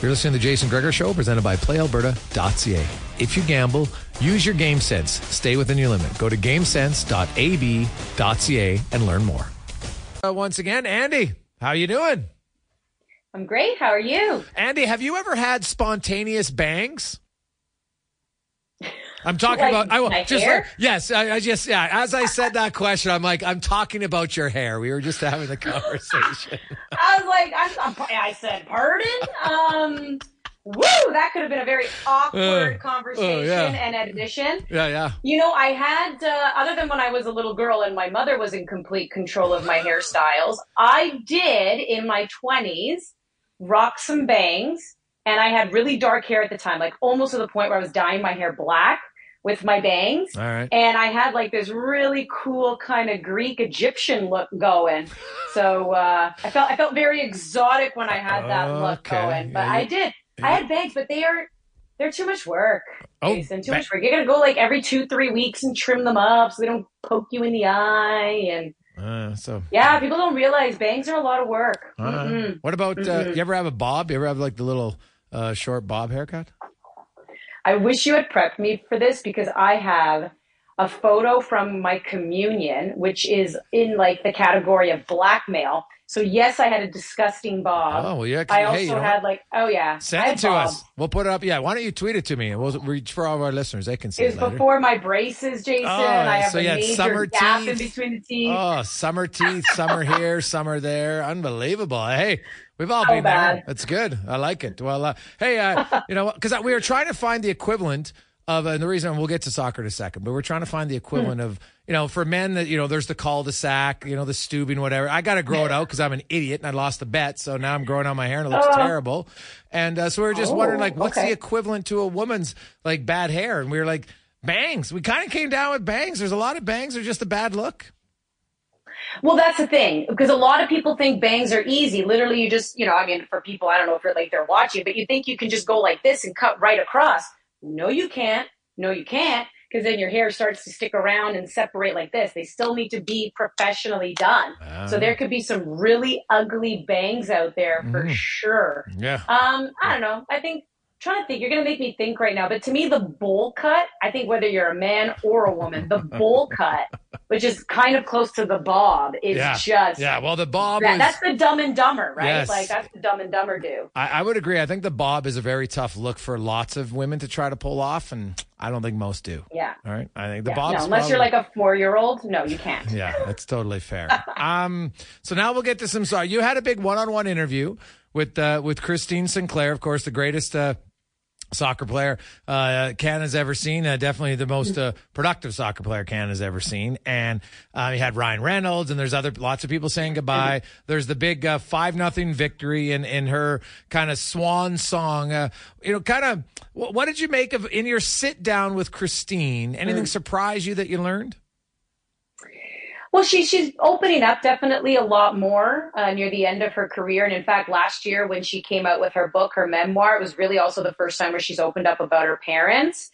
You're listening to the Jason Gregor Show, presented by PlayAlberta.ca. If you gamble, use your game sense. Stay within your limit. Go to GameSense.ab.ca and learn more. Uh, once again, Andi, how you doing? I'm great. How are you? Andi, have you ever had spontaneous bangs? I'm talking Like about I my just like- yes, I, I just yeah. As I said that question, I'm like I'm talking about your hair. We were just having the conversation. I was like, I, I, I said, pardon? Um, woo, that could have been a very awkward Uh, conversation oh, yeah. and addition. yeah, yeah. You know, I had, uh, other than when I was a little girl and my mother was in complete control of my hairstyles, I did in my 20s rock some bangs. And I had really dark hair at the time, like almost to the point where I was dyeing my hair black with my bangs. All right. and I had like this really cool kind of Greek Egyptian look going. So uh, I felt I felt very exotic when I had that look going. But Yeah, I did. I had bangs, but they are they're too much work. Oh, Jason, too ba- much work. You're gonna go like every two three weeks and trim them up so they don't poke you in the eye. And Uh, so yeah, people don't realize bangs are a lot of work. Uh, what about uh, you ever have a bob? You ever have like the little uh, short bob haircut? I wish you had prepped me for this because I have a photo from my communion, which is in like the category of blackmail. So yes, I had a disgusting bob. Oh well, yeah. I hey, also you know had like, oh yeah, Send it to bob. us. We'll put it up. Yeah. Why don't you tweet it to me and we'll reach for all of our listeners. They can see It it, was before my braces, Jason. Oh, I have so a you had major summer gap teeth. in between the teeth. Oh, summer teeth, summer here, summer there. Unbelievable. Hey, we've all been there. That's good. I like it. Well, uh, hey, uh, you know, because we were trying to find the equivalent of, and the reason we'll get to soccer in a second, but we're trying to find the equivalent of, you know, for men that, you know, there's the cul-de-sac, you know, the stubing, whatever. I got to grow it out because I'm an idiot and I lost the bet. So now I'm growing out my hair and it looks Oh. terrible. And uh, so we were just Oh, wondering, like, what's the equivalent to a woman's like bad hair? And we were like, bangs. We kind of came down with bangs. There's a lot of bangs are just a bad look. Well, that's the thing because a lot of people think bangs are easy. Literally, you just, you know, I mean, for people, I don't know if you're like they're watching, but you think you can just go like this and cut right across. No, you can't. No, you can't because then your hair starts to stick around and separate like this. They still need to be professionally done. So there could be some really ugly bangs out there for Mhm. sure. Yeah. Um, I don't know. I think trying to think. You're gonna make me think right now. But to me, the bowl cut. I think whether you're a man or a woman, the bowl cut, which is kind of close to the bob, is Yeah. just Yeah, well, the bob that- was. that's the Dumb and Dumber, right? Yes. Like that's the Dumb and Dumber do. I, I would agree. I think the bob is a very tough look for lots of women to try to pull off, and I don't think most do. Yeah. All right, I think the Yeah. bob's no, unless you're like a four year old, no, you can't. Yeah, that's totally fair. um, so now we'll get to some. Sorry, you had a big one-on-one interview with uh, with Christine Sinclair, of course, the greatest uh, soccer player uh, Canada's ever seen. Uh, definitely the most uh, productive soccer player Canada's ever seen. And uh, he had Ryan Reynolds, and there's other lots of people saying goodbye. There's the big uh, five nothing victory in in her kind of swan song. Uh, you know, kind of what did you make of in your sit down with Christine? Anything mm. surprise you that you learned? Well, she, she's opening up definitely a lot more uh, near the end of her career. And in fact, last year when she came out with her book, her memoir, it was really also the first time where she's opened up about her parents.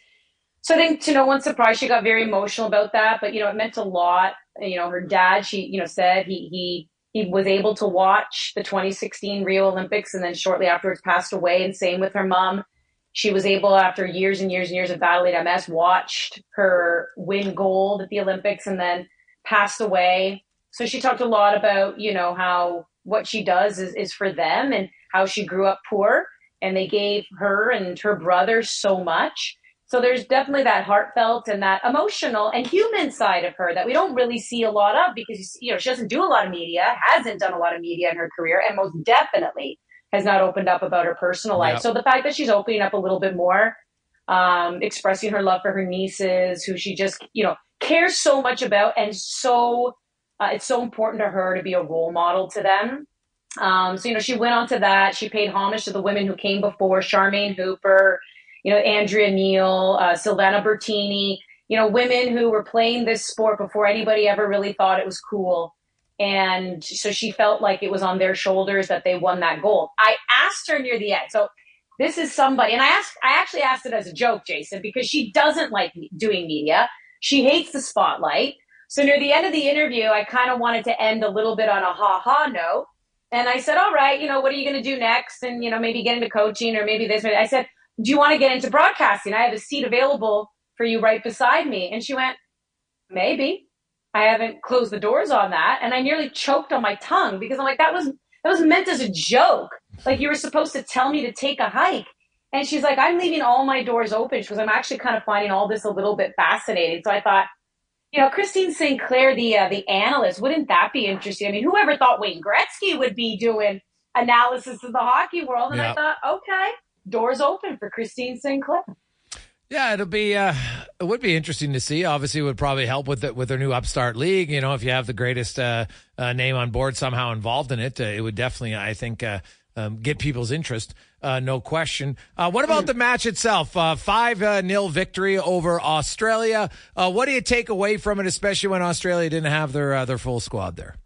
So I think to no one's surprise, she got very emotional about that. But, you know, it meant a lot. You know, her dad, she, you know, said he, he, he was able to watch the 2016 Rio Olympics and then shortly afterwards passed away. And same with her mom. She was able, after years and years and years of battling MS, watched her win gold at the Olympics and then passed away. So she talked a lot about, you know, how what she does is, is for them and how she grew up poor and they gave her and her brother so much. So there's definitely that heartfelt and that emotional and human side of her that we don't really see a lot of because you know she doesn't do a lot of media, hasn't done a lot of media in her career, and most definitely has not opened up about her personal life. So the fact that she's opening up a little bit more, um, expressing her love for her nieces, who she just you know cares so much about and so uh, it's so important to her to be a role model to them. Um, so, you know, she went on to that. She paid homage to the women who came before Charmaine Hooper, you know, Andrea Neil, uh, Silvana Burtini, you know, women who were playing this sport before anybody ever really thought it was cool. And so she felt like it was on their shoulders that they won that gold. I asked her near the end. So this is somebody, and I asked, I actually asked it as a joke, Jason, because she doesn't like doing media. She hates the spotlight. So near the end of the interview, I kind of wanted to end a little bit on a ha ha note. And I said, all right, you know, what are you going to do next? And, you know, maybe get into coaching or maybe this. I said, do you want to get into broadcasting? I have a seat available for you right beside me. And she went, maybe. I haven't closed the doors on that. And I nearly choked on my tongue because I'm like, that was, that was meant as a joke. Like you were supposed to tell me to take a hike. And she's like, I'm leaving all my doors open because I'm actually kind of finding all this a little bit fascinating. So I thought, you know, Christine Sinclair, the uh, the analyst, wouldn't that be interesting? I mean, whoever thought Wayne Gretzky would be doing analysis of the hockey world? And I thought, okay, doors open for Christine Sinclair. Yeah, it'll be uh, it would be interesting to see. Obviously, it would probably help with the, with their new upstart league. You know, if you have the greatest uh, uh, name on board somehow involved in it, uh, it would definitely, I think, uh, um, get people's interest, uh, no question. Uh, what about the match itself? Uh, five uh, nil victory over Australia. Uh, what do you take away from it, especially when Australia didn't have their uh, their full squad there?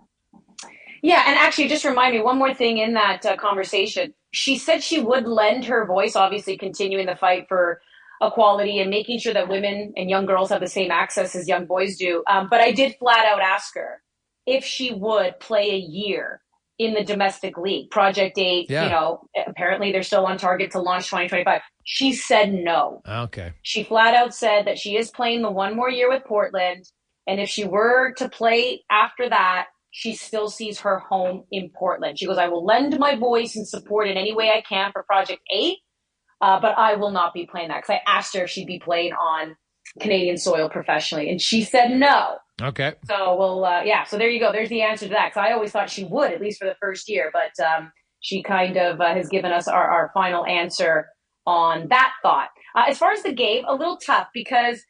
Yeah, and actually, just remind me one more thing in that conversation. She said she would lend her voice, obviously continuing the fight for equality and making sure that women and young girls have the same access as young boys do. Um, but I did flat out ask her if she would play a year in the domestic league. Project 8, yeah. you know, apparently they're still on target to launch 2025. She said no. Okay. She flat out said that she is playing the one more year with Portland. And if she were to play after that, she still sees her home in Portland. She goes, I will lend my voice and support in any way I can for Project 8, uh, but I will not be playing that. Because I asked her if she'd be playing on Canadian soil professionally. And she said no. Okay. So we'll, uh, yeah. So there you go. There's the answer to that. Because I always thought she would, at least for the first year, but um, she kind of uh, has given us our, our final answer on that thought. Uh, as far as the game, a little tough because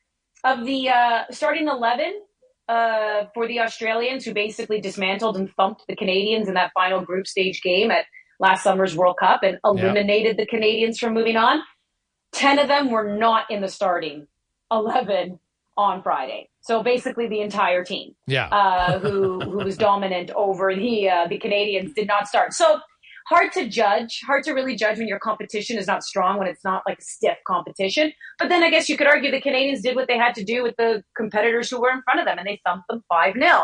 of the uh, starting eleven uh, for the Australians, who basically dismantled and thumped the Canadians in that final group stage game at last summer's World Cup and eliminated the Canadians from moving on. Ten of them were not in the starting eleven on Friday. So basically, the entire team, yeah, uh, who who was dominant over the uh, the Canadians did not start. So hard to judge, hard to really judge when your competition is not strong, when it's not like a stiff competition. But then I guess you could argue the Canadians did what they had to do with the competitors who were in front of them, and they thumped them five 0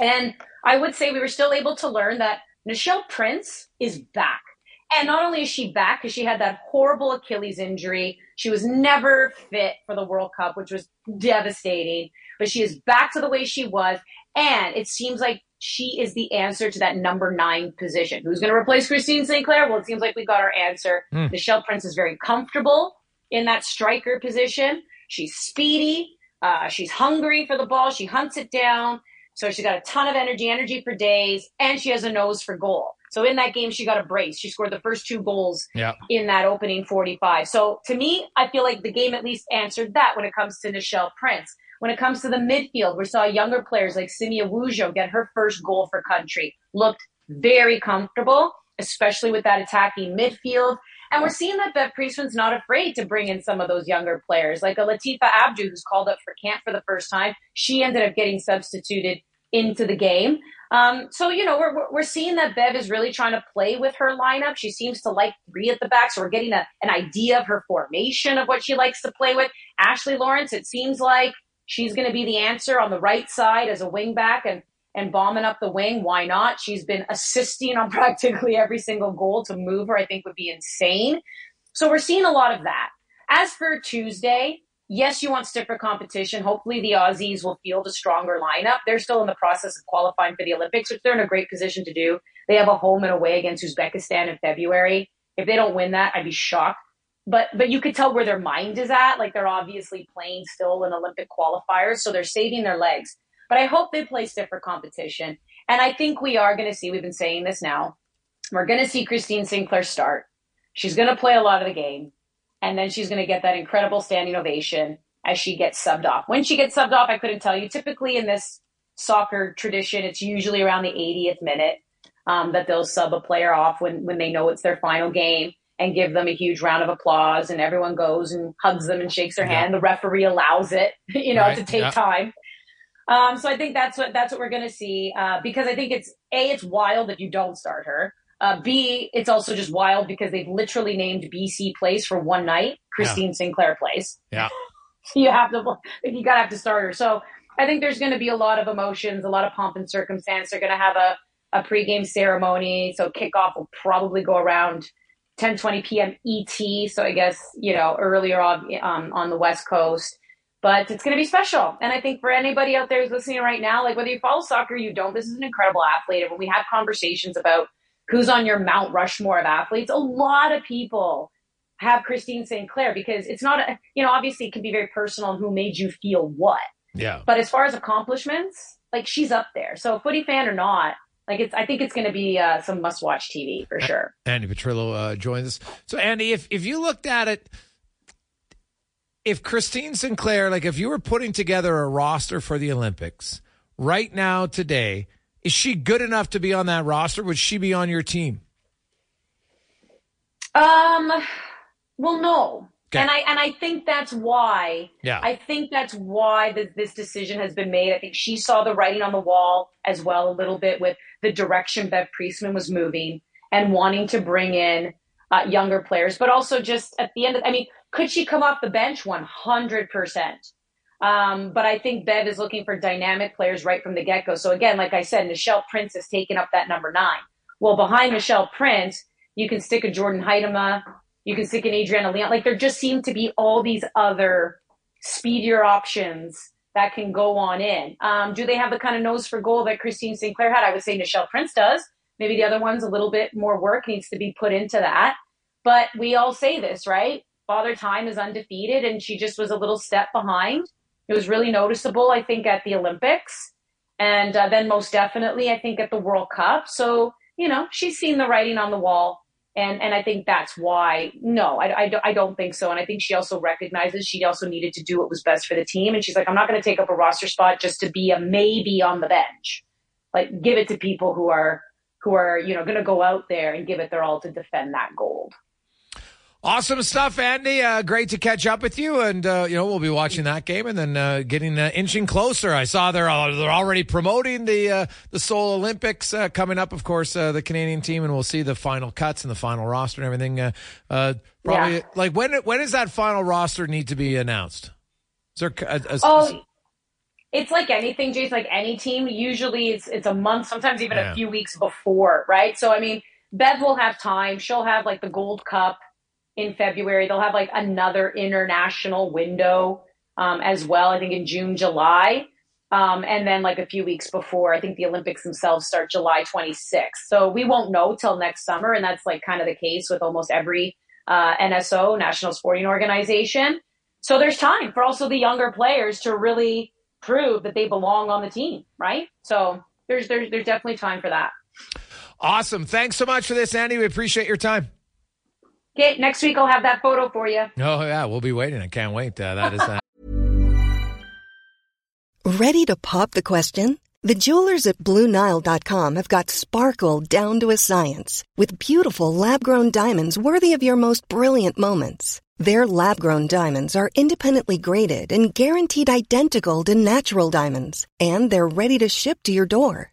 And I would say we were still able to learn that Nichelle Prince is back. And not only is she back because she had that horrible Achilles injury, she was never fit for the World Cup, which was devastating, but she is back to the way she was. And it seems like she is the answer to that number nine position. Who's going to replace Christine Sinclair? Well, it seems like we got our answer. Mm. Nichelle Prince is very comfortable in that striker position. She's speedy. Uh, she's hungry for the ball. She hunts it down. So she's got a ton of energy, energy for days, and she has a nose for goal. So in that game, she got a brace. She scored the first two goals Yeah. in that opening 45. So to me, I feel like the game at least answered that when it comes to Nichelle Prince. When it comes to the midfield, we saw younger players like Simi Awujo get her first goal for country. Looked very comfortable, especially with that attacking midfield. And we're seeing that Bev Priestman's not afraid to bring in some of those younger players, like a Latifah Abdu, who's called up for camp for the first time. She ended up getting substituted into the game. Um, so, you know, we're, we're seeing that Bev is really trying to play with her lineup. She seems to like three at the back. So we're getting a, an idea of her formation of what she likes to play with. Ashley Lawrence, it seems like she's going to be the answer on the right side as a wing back and, and bombing up the wing. Why not? She's been assisting on practically every single goal to move her, I think would be insane. So we're seeing a lot of that. As for Tuesday, yes, you want stiffer competition. Hopefully, the Aussies will field a stronger lineup. They're still in the process of qualifying for the Olympics, which they're in a great position to do. They have a home and away against Uzbekistan in February. If they don't win that, I'd be shocked. But but you could tell where their mind is at. Like they're obviously playing still in Olympic qualifiers, so they're saving their legs. But I hope they play stiffer competition. And I think we are going to see. We've been saying this now. We're going to see Christine Sinclair start. She's going to play a lot of the game and then she's going to get that incredible standing ovation as she gets subbed off. When she gets subbed off, I couldn't tell you. Typically in this soccer tradition, it's usually around the 80th minute um, that they'll sub a player off when when they know it's their final game and give them a huge round of applause, and everyone goes and hugs them and shakes their Yeah. hand. The referee allows it, you know, Right, to take yeah. time. Um, so I think that's what that's what we're going to see uh, because I think it's a it's wild that you don't start her. Uh, B it's also just wild because they've literally named BC Place for one night, Christine Sinclair Place. Yeah. You have to you gotta have to start her. So I think there's going to be a lot of emotions, a lot of pomp and circumstance. They're going to have a a pregame ceremony. So kickoff will probably go around 10 20 p.m. ET. So I guess you know earlier on um, on the West Coast. But it's going to be special. And I think for anybody out there who's listening right now, like whether you follow soccer or you don't, this is an incredible athlete. And when we have conversations about who's on your Mount Rushmore of athletes, a lot of people have Christine Sinclair because it's not, a, you know, obviously it can be very personal and who made you feel what. Yeah. But as far as accomplishments, like she's up there. So footy fan or not, like it's, I think it's going to be uh, some must watch TV for sure. Andi Petrillo uh, joins us. So, Andi, if if you looked at it, if Christine Sinclair, like if you were putting together a roster for the Olympics right now today, is she good enough to be on that roster? Would she be on your team? Um, well, no. Okay. And I and I think that's why. Yeah. I think that's why this, this decision has been made. I think she saw the writing on the wall as well a little bit with the direction Bev Priestman was moving and wanting to bring in uh, younger players, but also just at the end of, I mean, could she come off the bench? 100%. Um, but I think Bev is looking for dynamic players right from the get go. So again, like I said, Nichelle Prince has taken up that number nine. Well, behind Nichelle Prince, you can stick a Jordyn Huitema, you can stick an Adriana Leon. Like there just seem to be all these other speedier options that can go on in. Um, do they have the kind of nose for goal that Christine Sinclair had? I would say Nichelle Prince does. Maybe the other one's a little bit more work needs to be put into that. But we all say this, right? Father Time is undefeated, and she just was a little step behind. It was really noticeable, I think, at the Olympics. And uh, then most definitely, I think, at the World Cup. So, you know, she's seen the writing on the wall. And, and I think that's why, no, I, I, don't- I don't think so. And I think she also recognizes she also needed to do what was best for the team. And she's like, I'm not going to take up a roster spot just to be a maybe on the bench. Like, give it to people who are, who are, you know, going to go out there and give it their all to defend that gold. Awesome stuff, Andi. Uh, great to catch up with you, and uh, you know we'll be watching that game and then uh, getting uh, inching closer. I saw they're uh, they're already promoting the uh, the Seoul Olympics uh, coming up. Of course, uh, the Canadian team, and we'll see the final cuts and the final roster and everything. Uh, uh, probably Yeah. like when when does that final roster need to be announced? Is there a, a- Oh, it's like anything, Jason. Like any team, usually it's it's a month, sometimes even Yeah. a few weeks before, right? So I mean, Bev will have time. She'll have like the Gold Cup in February. They'll have like another international window um, as well. I think in June, July, um, and then like a few weeks before. I think the Olympics themselves start July 26th. So we won't know till next summer, and that's like kind of the case with almost every uh, NSO, National Sporting Organization. So there's time for also the younger players to really prove that they belong on the team, right? So there's there's there's definitely time for that. Awesome. Thanks so much for this, Andi. We appreciate your time. Okay, next week I'll have that photo for you. Oh, yeah. We'll be waiting. I can't wait. Uh, that is that. Ready to pop the question? The jewelers at BlueNile.com have got sparkle down to a science with beautiful lab grown diamonds worthy of your most brilliant moments. Their lab grown diamonds are independently graded and guaranteed identical to natural diamonds, and they're ready to ship to your door.